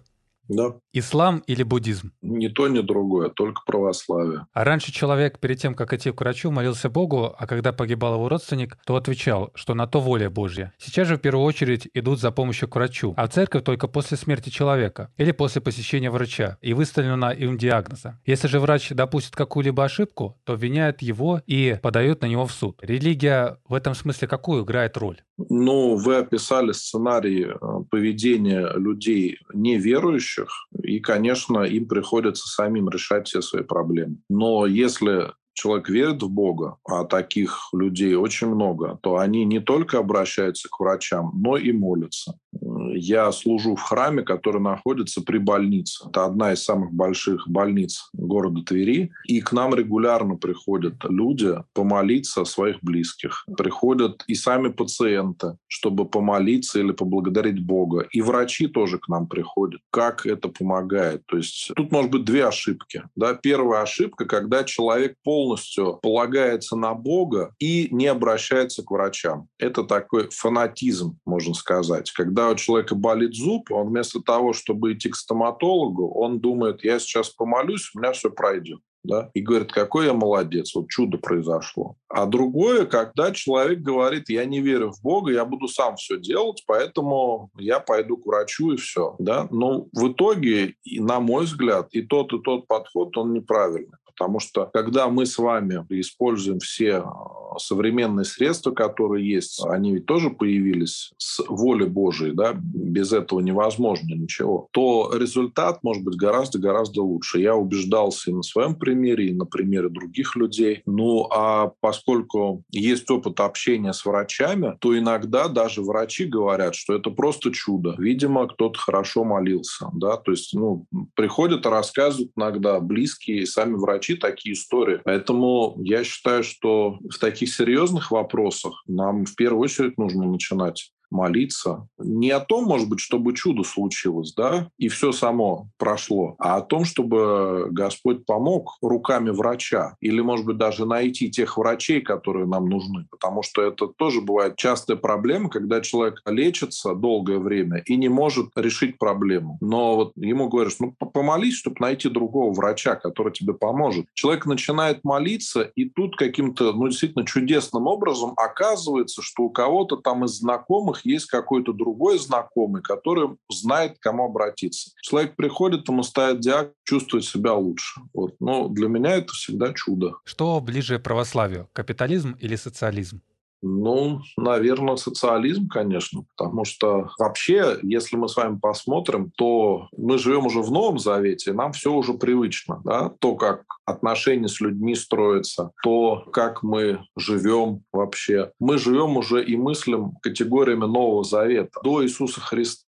S2: Да.
S1: Ислам или буддизм?
S2: Ни то, ни другое, только православие.
S1: А раньше человек перед тем, как идти к врачу, молился Богу, а когда погибал его родственник, то отвечал, что на то воля Божья. Сейчас же в первую очередь идут за помощью к врачу, а в церковь только после смерти человека или после посещения врача и выставлена им диагноза. Если же врач допустит какую-либо ошибку, то обвиняет его и подает на него в суд. Религия в этом смысле какую играет роль?
S2: Ну, вы описали сценарий э, поведения людей неверующих, и, конечно, им приходится самим решать все свои проблемы. Но если человек верит в Бога, а таких людей очень много, то они не только обращаются к врачам, но и молятся. Я служу в храме, который находится при больнице. Это одна из самых больших больниц города Твери. И к нам регулярно приходят люди помолиться о своих близких. Приходят и сами пациенты, чтобы помолиться или поблагодарить Бога. И врачи тоже к нам приходят. Как это помогает? То есть тут может быть две ошибки. Да? Первая ошибка, когда человек полностью полагается на Бога и не обращается к врачам. Это такой фанатизм, можно сказать. Когда у человека болит зуб, он вместо того, чтобы идти к стоматологу, он думает, я сейчас помолюсь, у меня все пройдет. Да? И говорит, какой я молодец, вот чудо произошло. А другое, когда человек говорит, я не верю в Бога, я буду сам все делать, поэтому я пойду к врачу и все. Да? Но в итоге, на мой взгляд, и тот, и тот подход, он неправильный. Потому что когда мы с вами используем все современные средства, которые есть, они ведь тоже появились с воли Божией, да, без этого невозможно ничего, то результат может быть гораздо-гораздо лучше. Я убеждался и на своем примере, и на примере других людей. Ну, а поскольку есть опыт общения с врачами, то иногда даже врачи говорят, что это просто чудо. Видимо, кто-то хорошо молился, да, то есть, ну, приходят и рассказывают иногда близкие, сами врачи такие истории. Поэтому я считаю, что в таких таких серьезных вопросах нам в первую очередь нужно начинать молиться. Не о том, может быть, чтобы чудо случилось, да, и все само прошло, а о том, чтобы Господь помог руками врача или, может быть, даже найти тех врачей, которые нам нужны. Потому что это тоже бывает частая проблема, когда человек лечится долгое время и не может решить проблему. Но вот ему говоришь, ну, помолись, чтобы найти другого врача, который тебе поможет. Человек начинает молиться, и тут каким-то, ну, действительно чудесным образом оказывается, что у кого-то там из знакомых есть какой-то другой знакомый, который знает, к кому обратиться. Человек приходит, ему ставят диагноз, чувствует себя лучше. Вот. Но для меня это всегда чудо.
S1: Что ближе православию, капитализм или социализм?
S2: Ну, наверное, социализм, конечно, потому что вообще, если мы с вами посмотрим, то мы живем уже в Новом Завете, нам все уже привычно, да, то, как отношения с людьми строятся, то, как мы живем вообще. Мы живем уже и мыслим категориями Нового Завета. До Иисуса Христа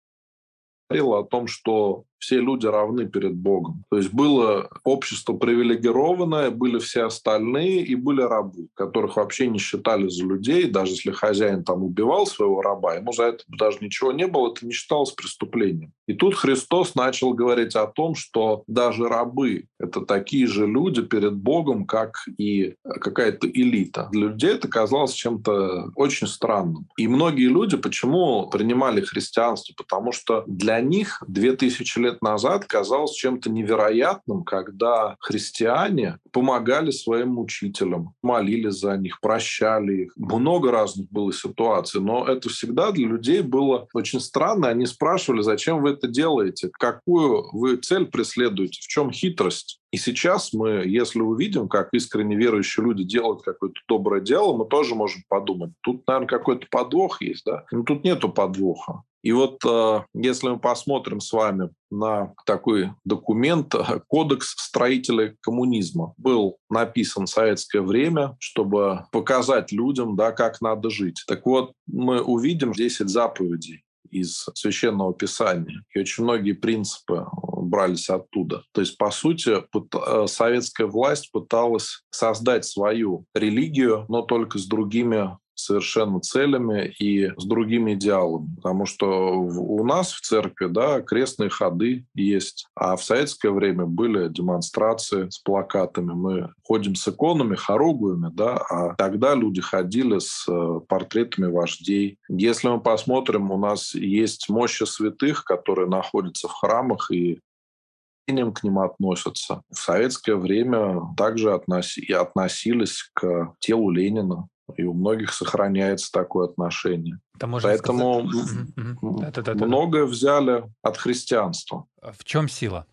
S2: говорил о том, что все люди равны перед Богом. То есть было общество привилегированное, были все остальные и были рабы, которых вообще не считали за людей. Даже если хозяин там убивал своего раба, ему за это даже ничего не было, это не считалось преступлением. И тут Христос начал говорить о том, что даже рабы — это такие же люди перед Богом, как и какая-то элита. Для людей это казалось чем-то очень странным. И многие люди почему принимали христианство? Потому что для них 2000 лет назад казалось чем-то невероятным, когда христиане помогали своим учителям, молились за них, прощали их. Много разных было ситуаций, но это всегда для людей было очень странно. Они спрашивали, зачем вы это делаете, какую вы цель преследуете, в чем хитрость. И сейчас мы, если увидим, как искренне верующие люди делают какое-то доброе дело, мы тоже можем подумать, тут, наверное, какой-то подвох есть, да? Но тут нету подвоха. И вот э, если мы посмотрим с вами на такой документ *laughs* «Кодекс строителей коммунизма», был написан в советское время, чтобы показать людям, да, как надо жить. Так вот, мы увидим 10 заповедей из священного писания. И очень многие принципы э, брались оттуда. То есть, по сути, э, советская власть пыталась создать свою религию, но только с другими совершенно целями и с другими идеалами. Потому что у нас в церкви да, крестные ходы есть, а в советское время были демонстрации с плакатами. Мы ходим с иконами, хоругвями, да, а тогда люди ходили с э, портретами вождей. Если мы посмотрим, у нас есть мощи святых, которые находятся в храмах, и к ним относятся. В советское время также относи, относились к телу Ленина. И у многих сохраняется такое отношение. Это можно Поэтому сказать... многое взяли от христианства.
S1: В чем сила?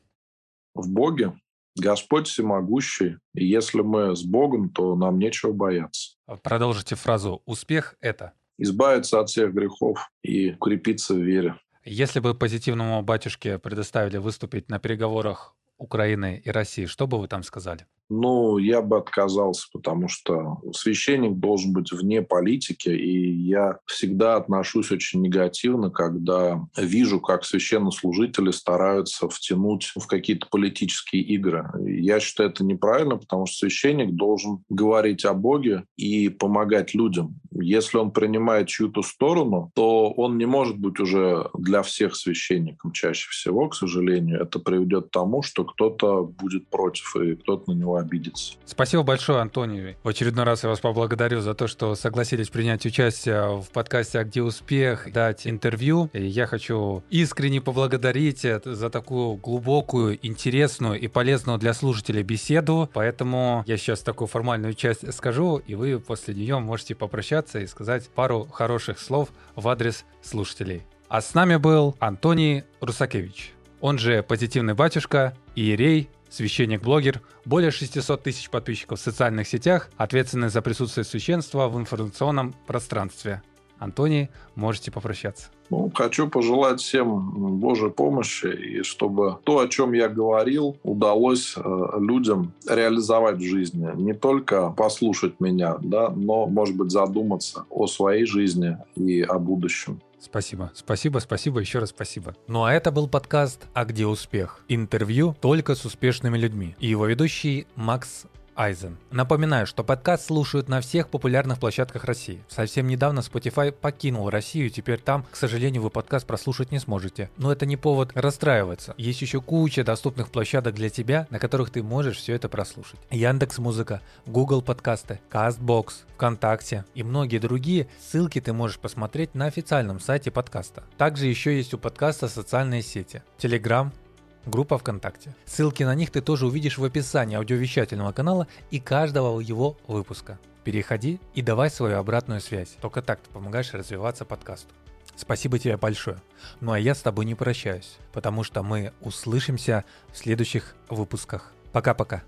S2: В Боге. Господь всемогущий. И если мы с Богом, то нам нечего бояться.
S1: Продолжите фразу «Успех – это?»
S2: Избавиться от всех грехов и укрепиться в вере.
S1: Если бы позитивному батюшке предоставили выступить на переговорах Украины и России, что бы вы там сказали?
S2: Ну, я бы отказался, потому что священник должен быть вне политики, и я всегда отношусь очень негативно, когда вижу, как священнослужители стараются втянуть в какие-то политические игры. Я считаю это неправильно, потому что священник должен говорить о Боге и помогать людям. Если он принимает чью-то сторону, то он не может быть уже для всех священником чаще всего, к сожалению. Это приведет к тому, что кто-то будет против, и кто-то на него обидится.
S1: Спасибо большое, Антоний. В очередной раз я вас поблагодарю за то, что согласились принять участие в подкасте «А где успех?», дать интервью. И я хочу искренне поблагодарить за такую глубокую, интересную и полезную для слушателей беседу. Поэтому я сейчас такую формальную часть скажу, и вы после нее можете попрощаться и сказать пару хороших слов в адрес слушателей. А с нами был Антоний Русакевич, он же «Позитивный батюшка», иерей, священник-блогер, более 600 тысяч подписчиков в социальных сетях, ответственный за присутствие священства в информационном пространстве. Антоний, можете попрощаться.
S2: Ну, хочу пожелать всем Божьей помощи, и чтобы то, о чем я говорил, удалось э, людям реализовать в жизни. Не только послушать меня, да, но, может быть, задуматься о своей жизни и о будущем.
S1: Спасибо, спасибо, спасибо, еще раз спасибо. Ну а это был подкаст «А где успех?» Интервью только с успешными людьми. И его ведущий Макс Айзен. Напоминаю, что подкаст слушают на всех популярных площадках России. Совсем недавно Spotify покинул Россию, и теперь там, к сожалению, вы подкаст прослушать не сможете. Но это не повод расстраиваться. Есть еще куча доступных площадок для тебя, на которых ты можешь все это прослушать. Яндекс Музыка, Google подкасты, Castbox, ВКонтакте и многие другие. Ссылки ты можешь посмотреть на официальном сайте подкаста. Также еще есть у подкаста социальные сети. Telegram, группа ВКонтакте. Ссылки на них ты тоже увидишь в описании аудиовещательного канала и каждого его выпуска. Переходи и давай свою обратную связь. Только так ты помогаешь развиваться подкасту. Спасибо тебе большое. Ну а я с тобой не прощаюсь, потому что мы услышимся в следующих выпусках. Пока-пока.